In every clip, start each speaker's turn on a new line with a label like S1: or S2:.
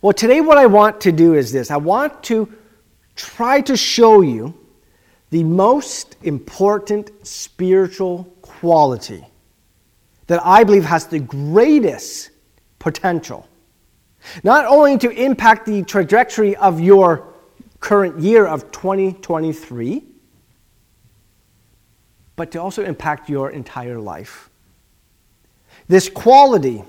S1: Well, today, what I want to do is this I want to try to show you the most important spiritual quality that I believe has the greatest potential. Not only to impact the trajectory of your current year of 2023, but to also impact your entire life. This quality,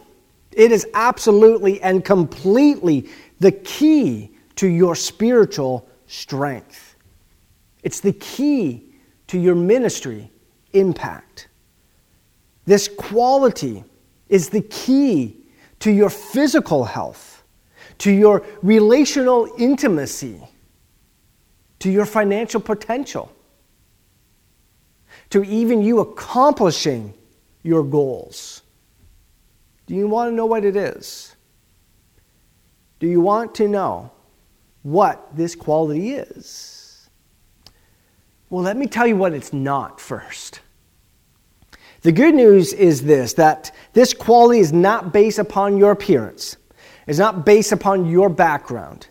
S1: it is absolutely and completely the key to your spiritual strength. It's the key to your ministry impact. This quality is the key to your physical health, to your relational intimacy, to your financial potential, to even you accomplishing your goals. Do you want to know what it is? Do you want to know what this quality is? Well, let me tell you what it's not first. The good news is this that this quality is not based upon your appearance, it's not based upon your background,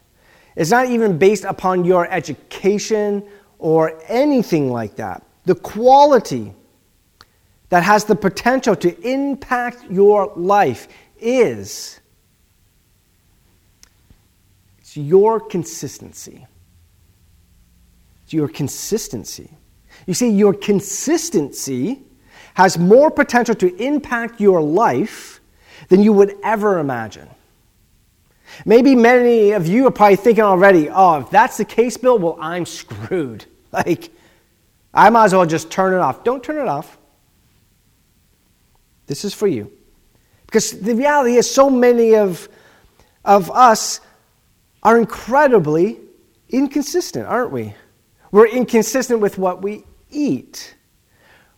S1: it's not even based upon your education or anything like that. The quality that has the potential to impact your life is it's your consistency. It's your consistency. You see, your consistency has more potential to impact your life than you would ever imagine. Maybe many of you are probably thinking already, oh, if that's the case, Bill, well, I'm screwed. Like, I might as well just turn it off. Don't turn it off. This is for you. Because the reality is, so many of, of us are incredibly inconsistent, aren't we? We're inconsistent with what we eat.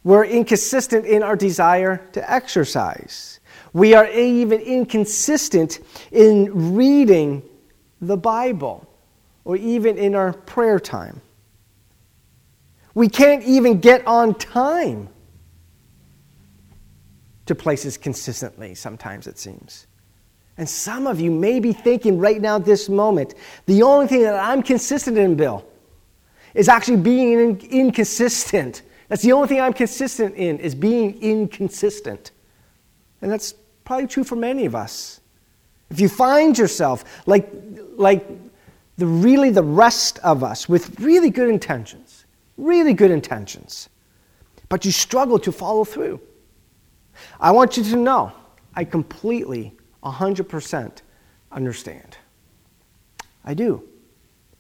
S1: We're inconsistent in our desire to exercise. We are even inconsistent in reading the Bible or even in our prayer time. We can't even get on time to places consistently, sometimes it seems. And some of you may be thinking right now, this moment, the only thing that I'm consistent in, Bill, is actually being inconsistent that's the only thing I'm consistent in is being inconsistent. And that's probably true for many of us. If you find yourself like, like the, really the rest of us with really good intentions, really good intentions, but you struggle to follow through, I want you to know I completely, 100% understand. I do.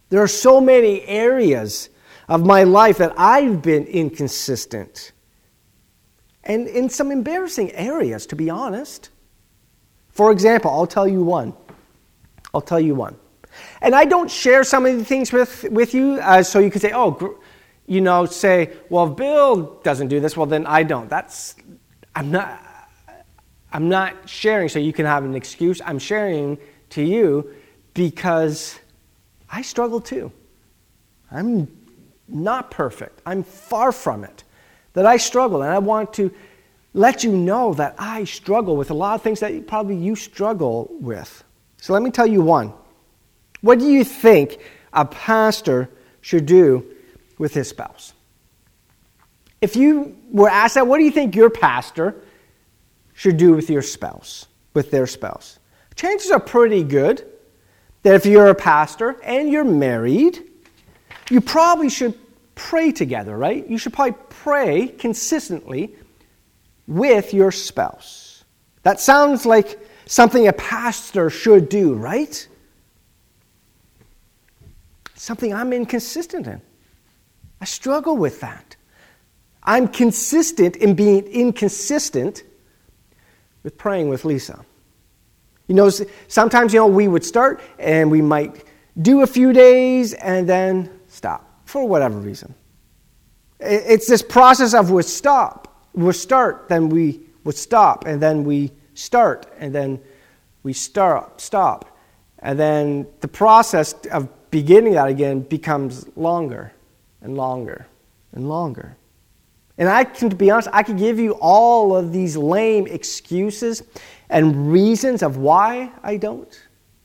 S1: There are so many areas of my life that I've been inconsistent. And in some embarrassing areas, to be honest. For example, I'll tell you one. I'll tell you one. And I don't share some of the things with, with you uh, so you can say, oh, you know, say, well, Bill doesn't do this, well, then I don't. That's, I'm not, I'm not sharing so you can have an excuse. I'm sharing to you because I struggle too. I'm not perfect. I'm far from it. That I struggle, and I want to let you know that I struggle with a lot of things that probably you struggle with. So let me tell you one. What do you think a pastor should do with his spouse? If you were asked that, what do you think your pastor should do with your spouse, with their spouse? Chances are pretty good that if you're a pastor and you're married, you probably should pray together, right? You should probably pray consistently with your spouse. That sounds like something a pastor should do, right? Something I'm inconsistent in. I struggle with that. I'm consistent in being inconsistent with praying with Lisa. You know, sometimes, you know, we would start and we might do a few days and then stop for whatever reason. It's this process of we stop, we start, then we would stop, and then we start, and then we start, stop. And then the process of beginning that again becomes longer and longer and longer. And I can, to be honest, I could give you all of these lame excuses and reasons of why I don't.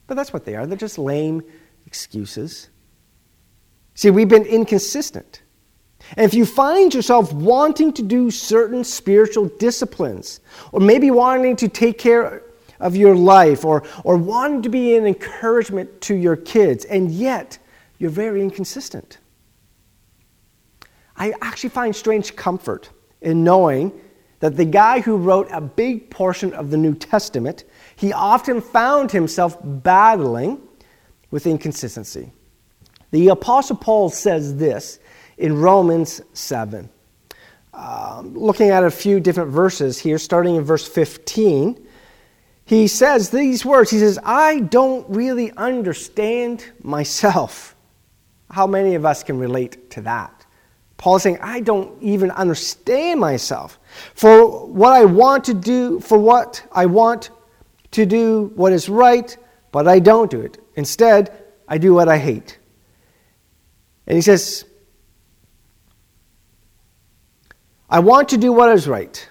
S1: But that's what they are. They're just lame excuses. See, we've been inconsistent. And if you find yourself wanting to do certain spiritual disciplines, or maybe wanting to take care of your life, or, or wanting to be an encouragement to your kids, and yet you're very inconsistent, I actually find strange comfort in knowing that the guy who wrote a big portion of the New Testament, he often found himself battling with inconsistency. The Apostle Paul says this in Romans 7. Um, looking at a few different verses here, starting in verse 15, he says these words He says, I don't really understand myself. How many of us can relate to that? Paul is saying, I don't even understand myself. For what I want to do, for what I want to do what is right, but I don't do it. Instead, I do what I hate. And he says, I want to do what is right,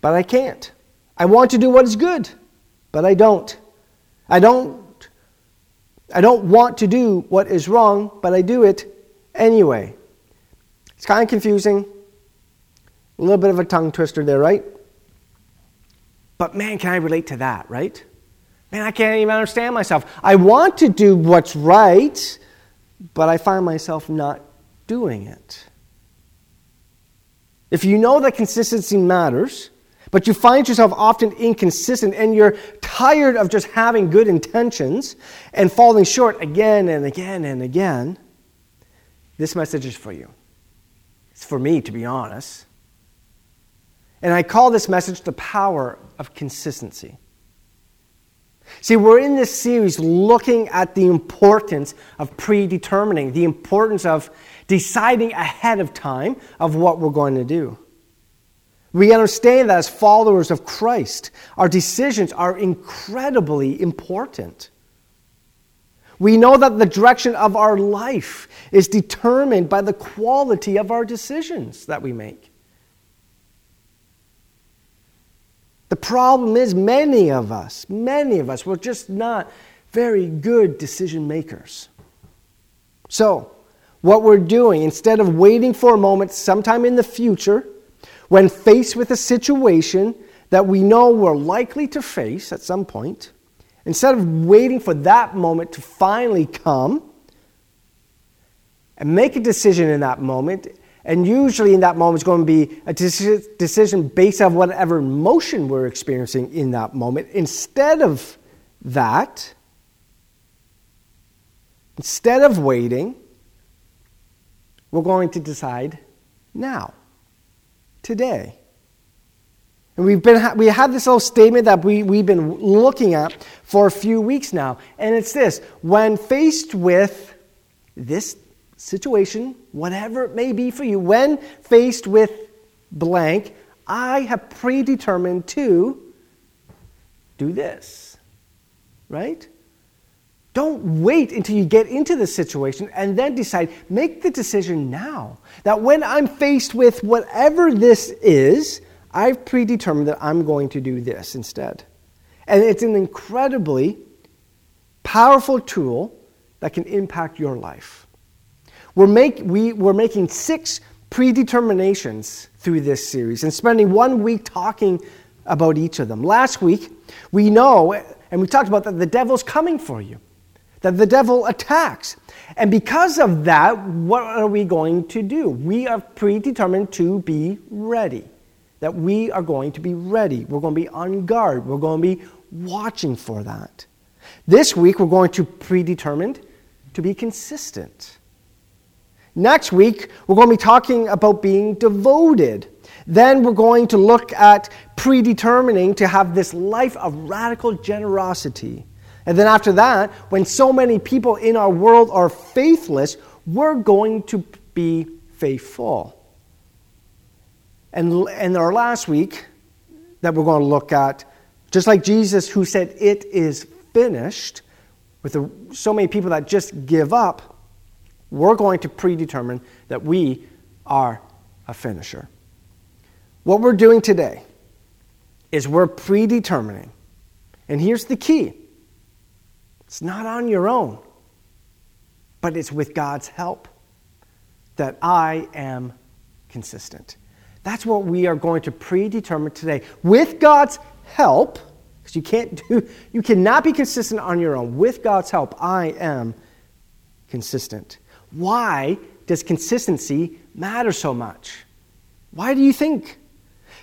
S1: but I can't. I want to do what is good, but I don't. I don't I don't want to do what is wrong, but I do it anyway. It's kind of confusing. A little bit of a tongue twister there, right? But man, can I relate to that, right? Man, I can't even understand myself. I want to do what's right, but I find myself not doing it. If you know that consistency matters, but you find yourself often inconsistent and you're tired of just having good intentions and falling short again and again and again, this message is for you. For me, to be honest. And I call this message the power of consistency. See, we're in this series looking at the importance of predetermining, the importance of deciding ahead of time of what we're going to do. We understand that as followers of Christ, our decisions are incredibly important. We know that the direction of our life is determined by the quality of our decisions that we make. The problem is, many of us, many of us, we're just not very good decision makers. So, what we're doing, instead of waiting for a moment sometime in the future, when faced with a situation that we know we're likely to face at some point, instead of waiting for that moment to finally come and make a decision in that moment, and usually in that moment it's going to be a decision based on whatever emotion we're experiencing in that moment. Instead of that, instead of waiting, we're going to decide now, today. And we've been, we have this little statement that we, we've been looking at for a few weeks now. And it's this when faced with this situation, whatever it may be for you, when faced with blank, I have predetermined to do this. Right? Don't wait until you get into the situation and then decide. Make the decision now. That when I'm faced with whatever this is, I've predetermined that I'm going to do this instead. And it's an incredibly powerful tool that can impact your life. We're, make, we, we're making six predeterminations through this series and spending one week talking about each of them. Last week, we know, and we talked about that the devil's coming for you, that the devil attacks. And because of that, what are we going to do? We are predetermined to be ready. That we are going to be ready. We're going to be on guard. We're going to be watching for that. This week, we're going to predetermined to be consistent. Next week, we're going to be talking about being devoted. Then we're going to look at predetermining to have this life of radical generosity. And then after that, when so many people in our world are faithless, we're going to be faithful. And, and our last week that we're going to look at, just like Jesus who said, It is finished, with the, so many people that just give up, we're going to predetermine that we are a finisher. What we're doing today is we're predetermining, and here's the key It's not on your own, but it's with God's help that I am consistent. That's what we are going to predetermine today. With God's help, because you can't do you cannot be consistent on your own. With God's help, I am consistent. Why does consistency matter so much? Why do you think?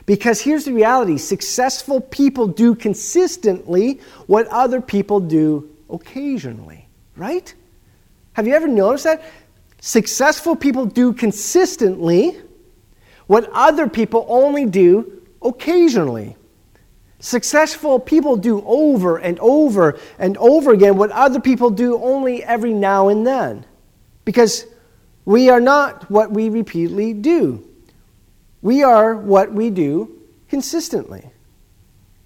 S1: Because here's the reality successful people do consistently what other people do occasionally, right? Have you ever noticed that? Successful people do consistently what other people only do occasionally. Successful people do over and over and over again what other people do only every now and then. Because we are not what we repeatedly do. We are what we do consistently.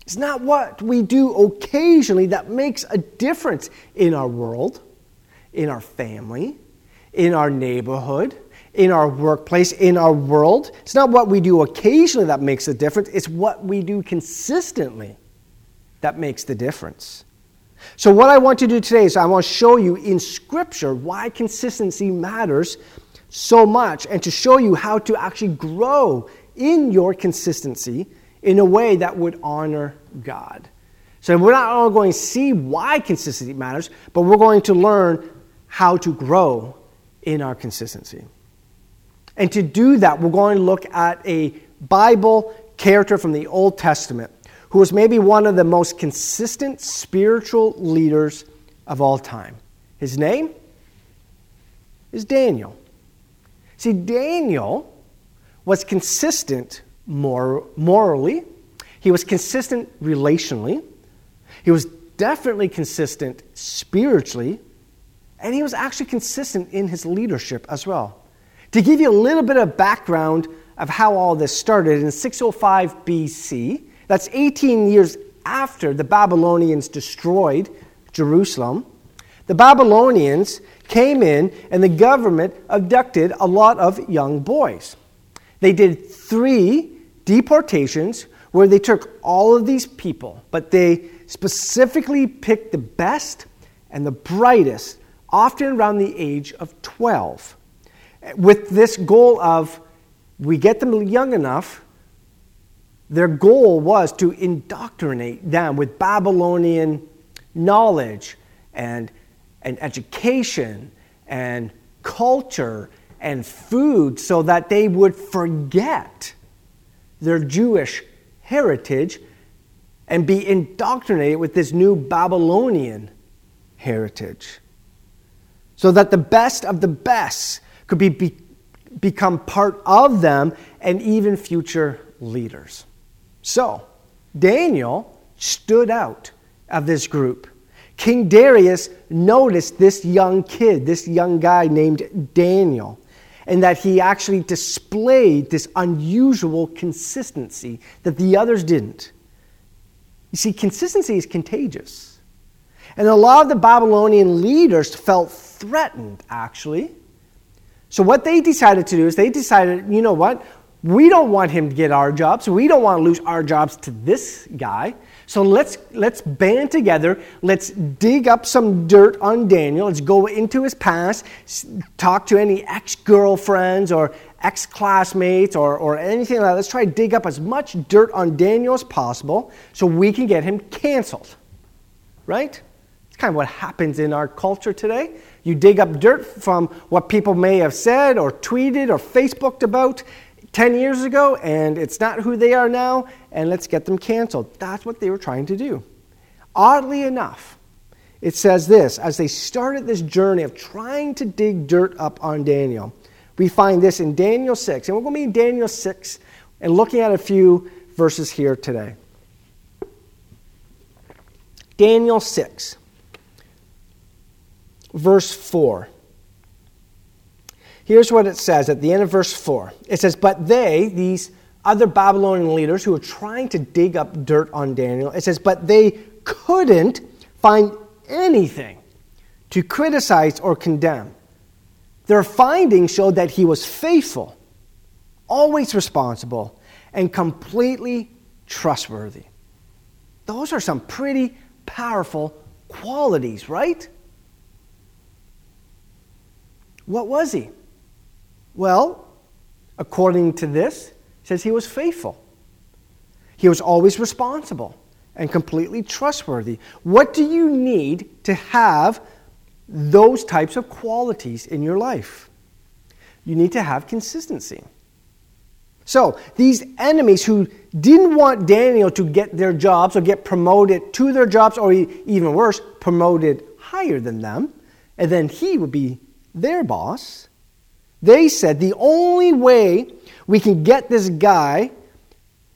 S1: It's not what we do occasionally that makes a difference in our world, in our family, in our neighborhood, in our workplace, in our world. It's not what we do occasionally that makes a difference, it's what we do consistently that makes the difference. So, what I want to do today is I want to show you in Scripture why consistency matters so much and to show you how to actually grow in your consistency in a way that would honor God. So, we're not only going to see why consistency matters, but we're going to learn how to grow in our consistency. And to do that, we're going to look at a Bible character from the Old Testament who was maybe one of the most consistent spiritual leaders of all time. His name is Daniel. See, Daniel was consistent mor- morally, he was consistent relationally, he was definitely consistent spiritually, and he was actually consistent in his leadership as well. To give you a little bit of background of how all this started, in 605 BC, that's 18 years after the Babylonians destroyed Jerusalem. The Babylonians came in and the government abducted a lot of young boys. They did three deportations where they took all of these people, but they specifically picked the best and the brightest, often around the age of 12, with this goal of we get them young enough their goal was to indoctrinate them with Babylonian knowledge and, and education and culture and food so that they would forget their Jewish heritage and be indoctrinated with this new Babylonian heritage. So that the best of the best could be, be become part of them and even future leaders. So, Daniel stood out of this group. King Darius noticed this young kid, this young guy named Daniel, and that he actually displayed this unusual consistency that the others didn't. You see, consistency is contagious. And a lot of the Babylonian leaders felt threatened, actually. So, what they decided to do is they decided, you know what? We don't want him to get our jobs. We don't want to lose our jobs to this guy. So let's, let's band together. Let's dig up some dirt on Daniel. Let's go into his past, talk to any ex girlfriends or ex classmates or, or anything like that. Let's try to dig up as much dirt on Daniel as possible so we can get him canceled. Right? It's kind of what happens in our culture today. You dig up dirt from what people may have said or tweeted or Facebooked about 10 years ago and it's not who they are now, and let's get them canceled. That's what they were trying to do. Oddly enough, it says this as they started this journey of trying to dig dirt up on Daniel, we find this in Daniel 6. And we're going to be in Daniel 6 and looking at a few verses here today. Daniel 6, verse 4. Here's what it says at the end of verse 4 it says, But they, these other Babylonian leaders who were trying to dig up dirt on Daniel, it says, But they couldn't find anything to criticize or condemn. Their findings showed that he was faithful, always responsible, and completely trustworthy. Those are some pretty powerful qualities, right? What was he? Well, according to this, says he was faithful. He was always responsible and completely trustworthy. What do you need to have those types of qualities in your life? You need to have consistency. So, these enemies who didn't want Daniel to get their jobs or get promoted to their jobs, or even worse, promoted higher than them, and then he would be their boss, they said the only way we can get this guy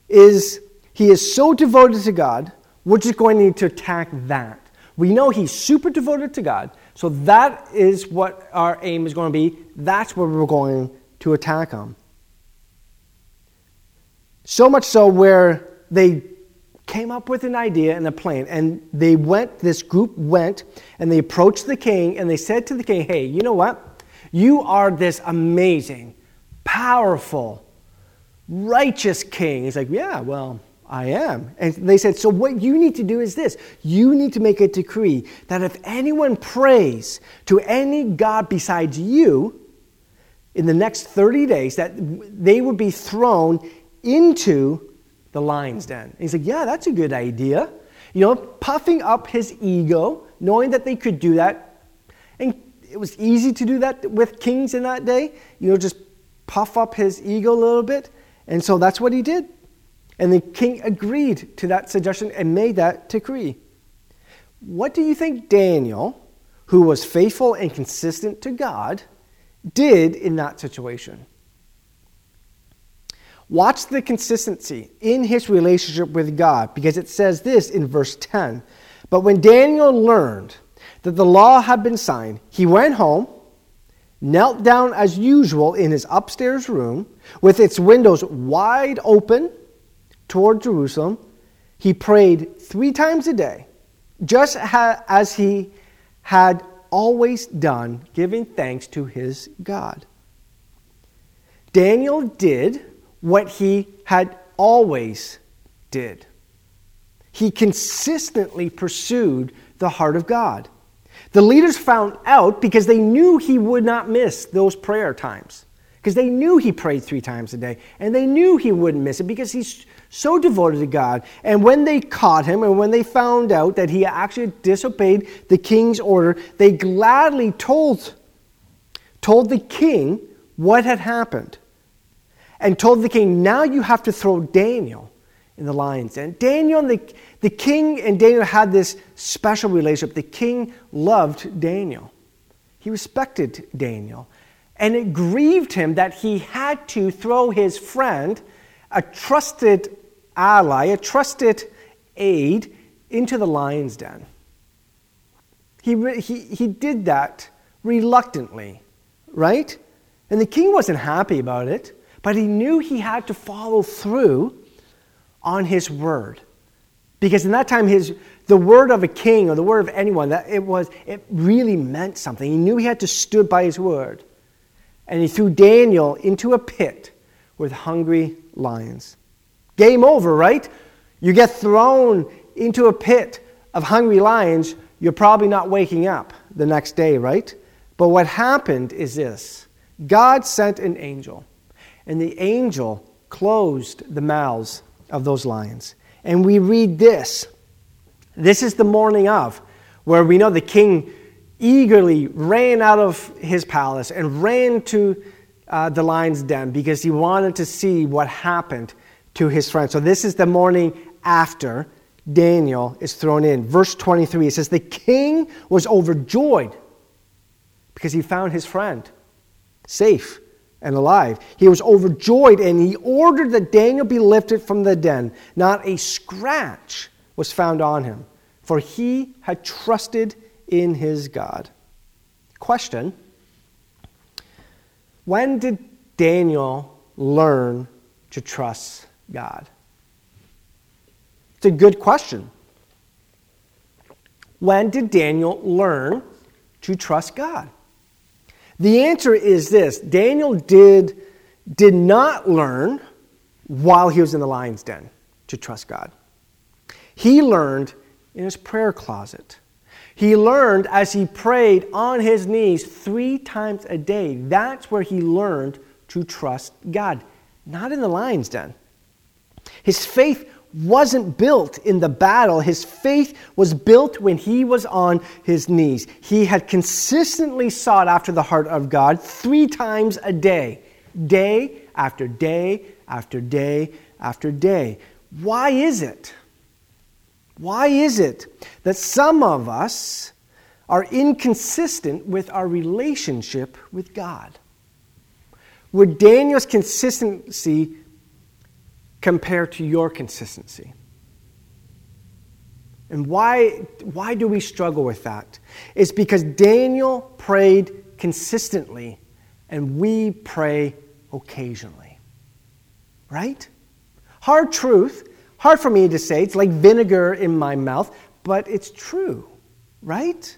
S1: is he is so devoted to God, we're just going to need to attack that. We know he's super devoted to God, so that is what our aim is going to be. That's where we're going to attack him. So much so where they came up with an idea and a plan. And they went, this group went, and they approached the king and they said to the king, Hey, you know what? You are this amazing, powerful, righteous king. He's like, Yeah, well, I am. And they said, So what you need to do is this you need to make a decree that if anyone prays to any God besides you in the next 30 days, that they would be thrown into the lion's den. And he's like, Yeah, that's a good idea. You know, puffing up his ego, knowing that they could do that. And it was easy to do that with kings in that day, you know, just puff up his ego a little bit. And so that's what he did. And the king agreed to that suggestion and made that decree. What do you think Daniel, who was faithful and consistent to God, did in that situation? Watch the consistency in his relationship with God because it says this in verse 10. But when Daniel learned that the law had been signed, he went home, knelt down as usual in his upstairs room with its windows wide open toward Jerusalem. He prayed three times a day, just as he had always done, giving thanks to his God. Daniel did what he had always did. He consistently pursued the heart of God. The leaders found out because they knew he would not miss those prayer times. Because they knew he prayed three times a day. And they knew he wouldn't miss it because he's so devoted to God. And when they caught him and when they found out that he actually disobeyed the king's order, they gladly told, told the king what had happened and told the king, Now you have to throw Daniel in the lion's den. Daniel and the, the king and Daniel had this special relationship. The king loved Daniel, he respected Daniel. And it grieved him that he had to throw his friend, a trusted ally, a trusted aide, into the lion's den. He, he, he did that reluctantly, right? And the king wasn't happy about it. But he knew he had to follow through on his word. Because in that time, his, the word of a king or the word of anyone, that it, was, it really meant something. He knew he had to stood by his word. And he threw Daniel into a pit with hungry lions. Game over, right? You get thrown into a pit of hungry lions, you're probably not waking up the next day, right? But what happened is this God sent an angel and the angel closed the mouths of those lions. And we read this. This is the morning of, where we know the king eagerly ran out of his palace and ran to uh, the lion's den because he wanted to see what happened to his friend. So this is the morning after Daniel is thrown in. Verse 23, it says, The king was overjoyed because he found his friend safe and alive. He was overjoyed and he ordered that Daniel be lifted from the den. Not a scratch was found on him, for he had trusted in his God. Question When did Daniel learn to trust God? It's a good question. When did Daniel learn to trust God? The answer is this Daniel did, did not learn while he was in the lion's den to trust God. He learned in his prayer closet. He learned as he prayed on his knees three times a day. That's where he learned to trust God, not in the lion's den. His faith wasn't built in the battle. His faith was built when he was on his knees. He had consistently sought after the heart of God three times a day, day after day after day after day. Why is it? Why is it that some of us are inconsistent with our relationship with God? Would Daniel's consistency compare to your consistency? And why, why do we struggle with that? It's because Daniel prayed consistently and we pray occasionally. Right? Hard truth, hard for me to say. It's like vinegar in my mouth, but it's true. Right?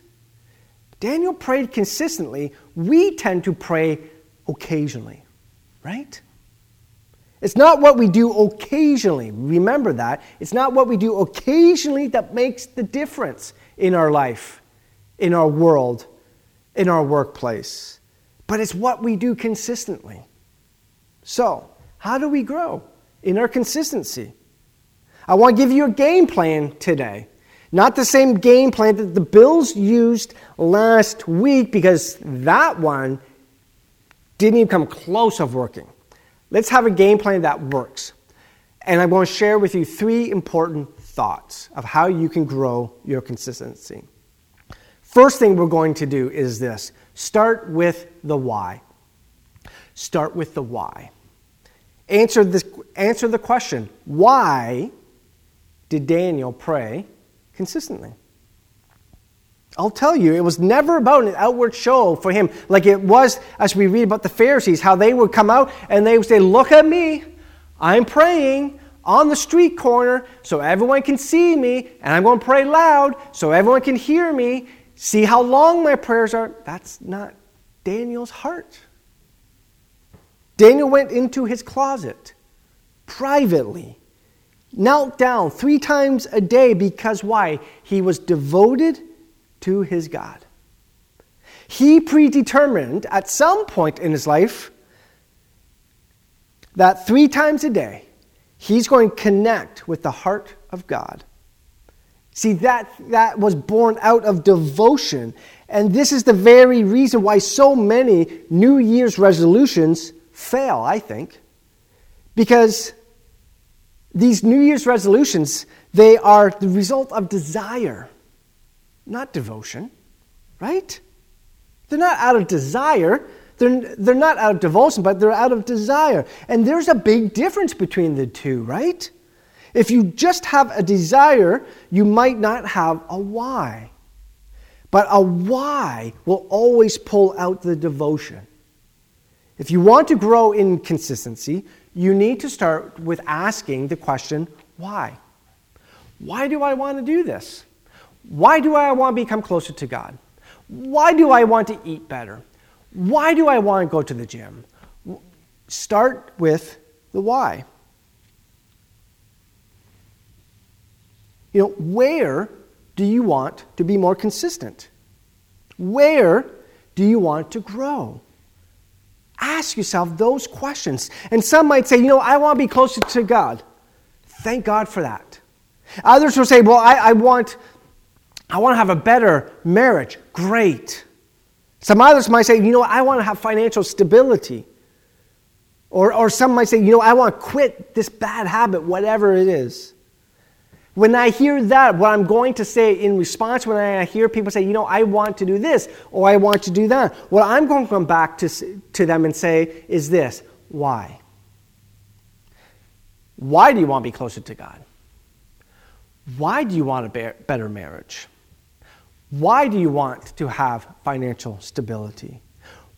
S1: Daniel prayed consistently. We tend to pray occasionally. Right? It's not what we do occasionally. Remember that. It's not what we do occasionally that makes the difference in our life, in our world, in our workplace. But it's what we do consistently. So, how do we grow in our consistency? I want to give you a game plan today. Not the same game plan that the Bills used last week because that one didn't even come close of working. Let's have a game plan that works. And I'm going to share with you three important thoughts of how you can grow your consistency. First thing we're going to do is this start with the why. Start with the why. Answer, this, answer the question why did Daniel pray consistently? I'll tell you, it was never about an outward show for him, like it was as we read about the Pharisees, how they would come out and they would say, Look at me, I'm praying on the street corner so everyone can see me, and I'm going to pray loud so everyone can hear me. See how long my prayers are. That's not Daniel's heart. Daniel went into his closet privately, knelt down three times a day because why? He was devoted to his God. He predetermined at some point in his life that three times a day he's going to connect with the heart of God. See, that, that was born out of devotion. And this is the very reason why so many New Year's resolutions fail, I think. Because these New Year's resolutions, they are the result of desire not devotion, right? They're not out of desire. They're, they're not out of devotion, but they're out of desire. And there's a big difference between the two, right? If you just have a desire, you might not have a why. But a why will always pull out the devotion. If you want to grow in consistency, you need to start with asking the question, why? Why do I want to do this? Why do I want to become closer to God? Why do I want to eat better? Why do I want to go to the gym? Start with the why. You know, where do you want to be more consistent? Where do you want to grow? Ask yourself those questions. And some might say, you know, I want to be closer to God. Thank God for that. Others will say, well, I, I want I want to have a better marriage. Great. Some others might say, you know, I want to have financial stability. Or, or some might say, you know, I want to quit this bad habit, whatever it is. When I hear that, what I'm going to say in response when I hear people say, you know, I want to do this or I want to do that, what I'm going to come back to, to them and say is this why? Why do you want to be closer to God? Why do you want a better marriage? Why do you want to have financial stability?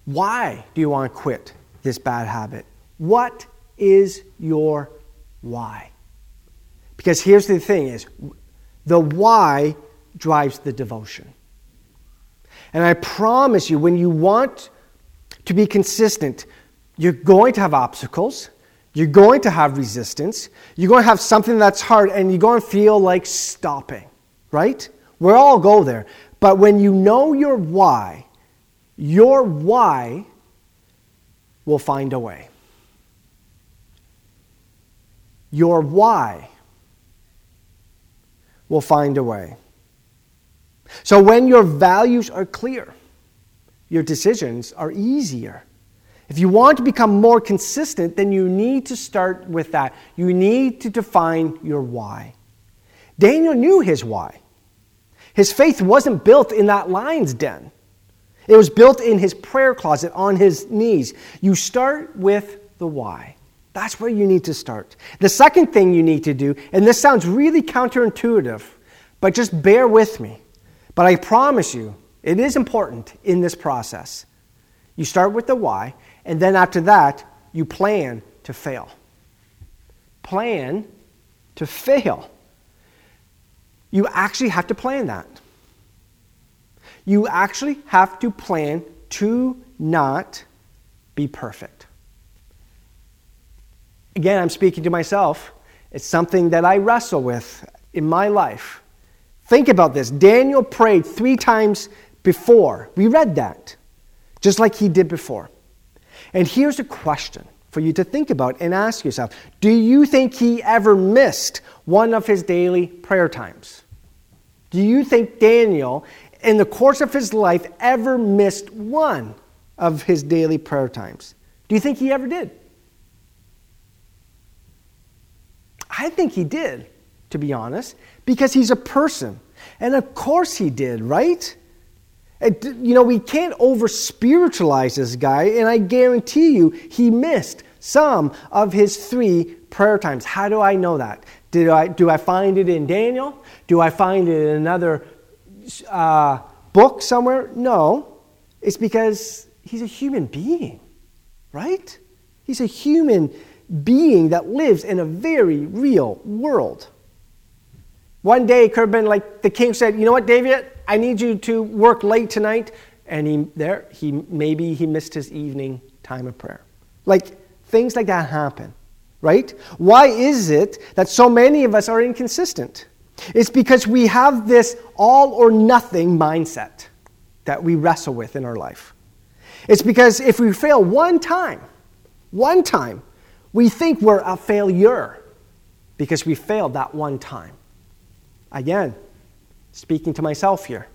S1: Why do you want to quit this bad habit? What is your why? Because here's the thing is the why drives the devotion. And I promise you when you want to be consistent, you're going to have obstacles, you're going to have resistance, you're going to have something that's hard and you're going to feel like stopping, right? We all go there. But when you know your why, your why will find a way. Your why will find a way. So when your values are clear, your decisions are easier. If you want to become more consistent, then you need to start with that. You need to define your why. Daniel knew his why. His faith wasn't built in that lion's den, it was built in his prayer closet on his knees. You start with the why. That's where you need to start. The second thing you need to do, and this sounds really counterintuitive, but just bear with me. But I promise you, it is important in this process. You start with the why, and then after that, you plan to fail. Plan to fail. You actually have to plan that. You actually have to plan to not be perfect. Again, I'm speaking to myself. It's something that I wrestle with in my life. Think about this. Daniel prayed three times before. We read that, just like he did before. And here's a question for you to think about and ask yourself Do you think he ever missed one of his daily prayer times? Do you think Daniel, in the course of his life, ever missed one of his daily prayer times? Do you think he ever did? I think he did, to be honest, because he's a person. And of course he did, right? You know, we can't over spiritualize this guy, and I guarantee you he missed some of his three prayer times. How do I know that? Did I, do I find it in Daniel? Do I find it in another uh, book somewhere? No. It's because he's a human being, right? He's a human being that lives in a very real world. One day, it could have been like the king said, You know what, David? I need you to work late tonight. And he, there, he, maybe he missed his evening time of prayer. Like, things like that happen, right? Why is it that so many of us are inconsistent? It's because we have this all or nothing mindset that we wrestle with in our life. It's because if we fail one time, one time, we think we're a failure because we failed that one time. Again, speaking to myself here.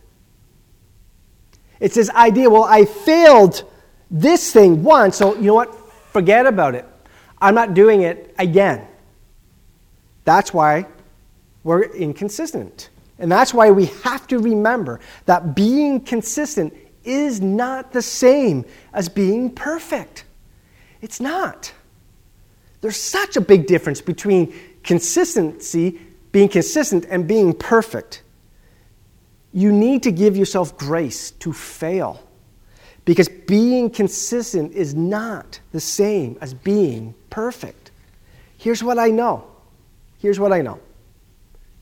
S1: It's this idea well, I failed this thing once, so you know what? Forget about it. I'm not doing it again. That's why we're inconsistent. And that's why we have to remember that being consistent is not the same as being perfect. It's not. There's such a big difference between consistency being consistent and being perfect. You need to give yourself grace to fail because being consistent is not the same as being perfect. Here's what I know. Here's what I know.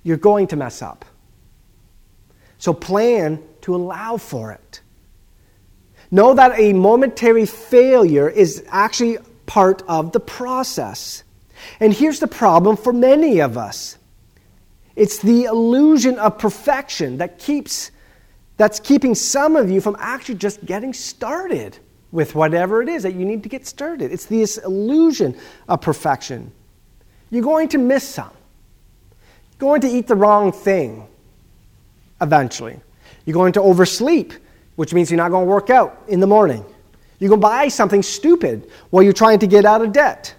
S1: You're going to mess up. So plan to allow for it. Know that a momentary failure is actually part of the process. And here's the problem for many of us it's the illusion of perfection that keeps that's keeping some of you from actually just getting started with whatever it is that you need to get started. It's this illusion of perfection. You're going to miss some. You're going to eat the wrong thing eventually. You're going to oversleep, which means you're not going to work out in the morning. You're going to buy something stupid while you're trying to get out of debt.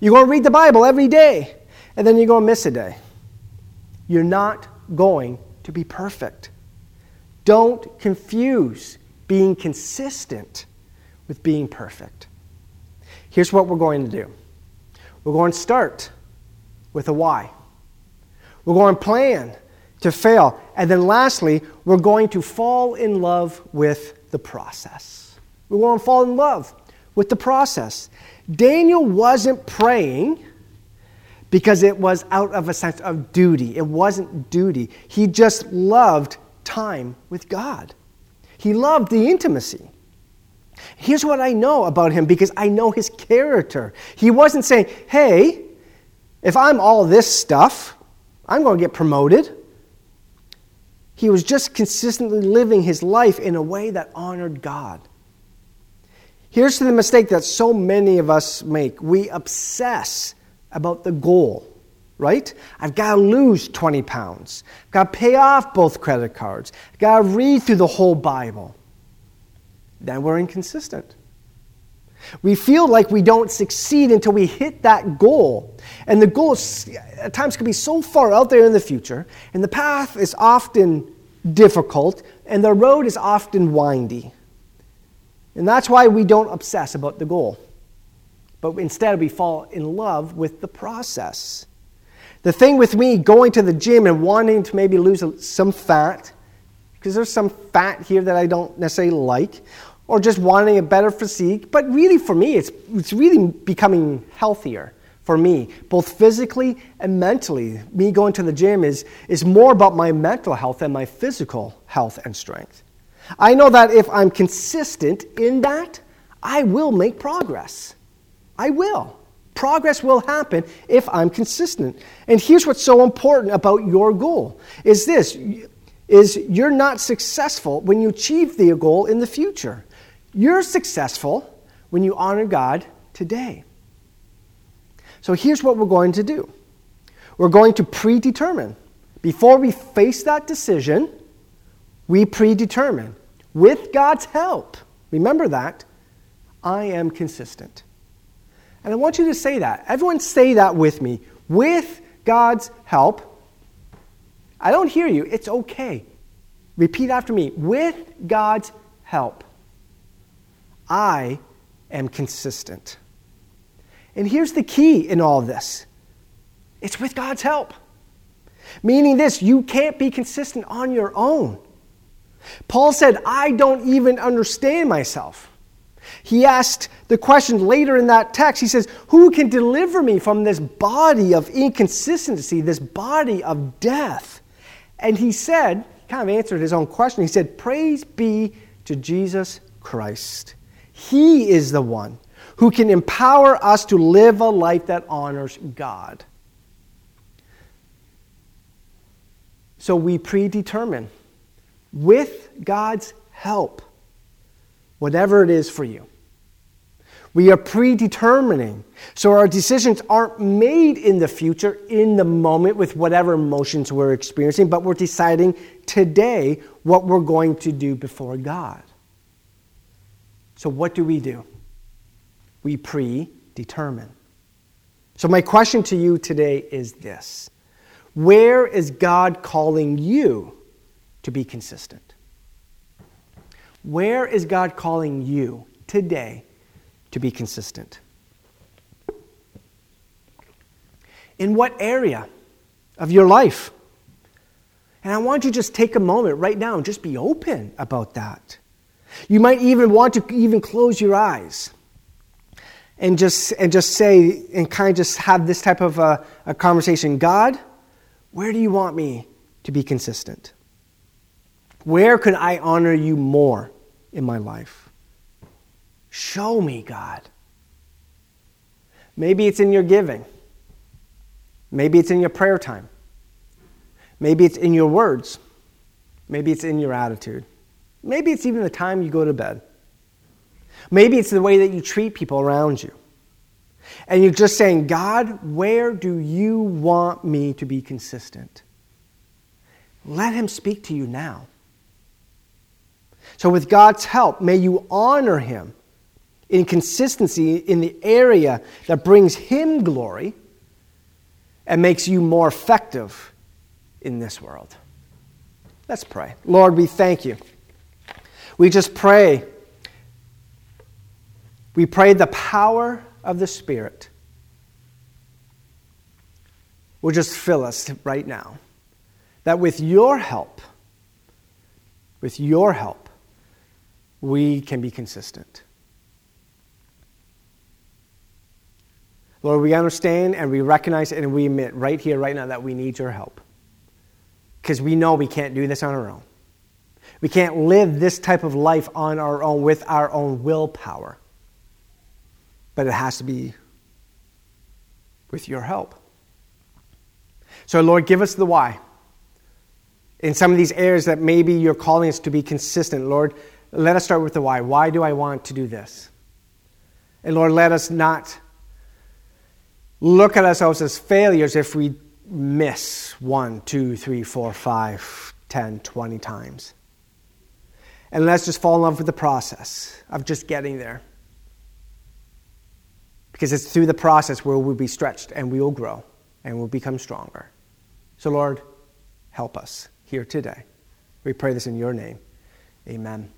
S1: You're going to read the Bible every day, and then you're going to miss a day. You're not going to be perfect. Don't confuse being consistent with being perfect. Here's what we're going to do we're going to start with a why. We're going to plan to fail. And then lastly, we're going to fall in love with the process. We're going to fall in love with the process. Daniel wasn't praying because it was out of a sense of duty. It wasn't duty. He just loved time with God, he loved the intimacy. Here's what I know about him because I know his character. He wasn't saying, hey, if I'm all this stuff, I'm going to get promoted. He was just consistently living his life in a way that honored God. Here's the mistake that so many of us make we obsess about the goal, right? I've got to lose 20 pounds, I've got to pay off both credit cards, I've got to read through the whole Bible. Then we're inconsistent. We feel like we don't succeed until we hit that goal. And the goal at times can be so far out there in the future, and the path is often difficult, and the road is often windy. And that's why we don't obsess about the goal, but instead we fall in love with the process. The thing with me going to the gym and wanting to maybe lose some fat, because there's some fat here that I don't necessarily like, or just wanting a better physique. But really, for me, it's, it's really becoming healthier for me, both physically and mentally. Me going to the gym is, is more about my mental health than my physical health and strength. I know that if I'm consistent in that, I will make progress. I will. Progress will happen if I'm consistent. And here's what's so important about your goal is this is you're not successful when you achieve the goal in the future. You're successful when you honor God today. So here's what we're going to do we're going to predetermine. Before we face that decision, we predetermine. With God's help, remember that, I am consistent. And I want you to say that. Everyone say that with me. With God's help, I don't hear you. It's okay. Repeat after me. With God's help, I am consistent. And here's the key in all this it's with God's help. Meaning this, you can't be consistent on your own. Paul said, I don't even understand myself. He asked the question later in that text. He says, Who can deliver me from this body of inconsistency, this body of death? And he said, kind of answered his own question. He said, Praise be to Jesus Christ. He is the one who can empower us to live a life that honors God. So we predetermine with God's help whatever it is for you. We are predetermining. So our decisions aren't made in the future, in the moment, with whatever emotions we're experiencing, but we're deciding today what we're going to do before God. So, what do we do? We predetermine. So, my question to you today is this Where is God calling you to be consistent? Where is God calling you today to be consistent? In what area of your life? And I want you to just take a moment right now and just be open about that. You might even want to even close your eyes and just, and just say, and kind of just have this type of a, a conversation God, where do you want me to be consistent? Where could I honor you more in my life? Show me, God. Maybe it's in your giving. Maybe it's in your prayer time. Maybe it's in your words. Maybe it's in your attitude. Maybe it's even the time you go to bed. Maybe it's the way that you treat people around you. And you're just saying, God, where do you want me to be consistent? Let Him speak to you now. So, with God's help, may you honor Him in consistency in the area that brings Him glory and makes you more effective in this world. Let's pray. Lord, we thank you. We just pray. We pray the power of the Spirit will just fill us right now. That with your help, with your help, we can be consistent. Lord, we understand and we recognize and we admit right here, right now, that we need your help. Because we know we can't do this on our own. We can't live this type of life on our own with our own willpower. But it has to be with your help. So, Lord, give us the why. In some of these areas that maybe you're calling us to be consistent, Lord, let us start with the why. Why do I want to do this? And Lord, let us not look at ourselves as failures if we miss one, two, three, four, five, ten, twenty times. And let's just fall in love with the process of just getting there. Because it's through the process where we'll be stretched and we will grow and we'll become stronger. So, Lord, help us here today. We pray this in your name. Amen.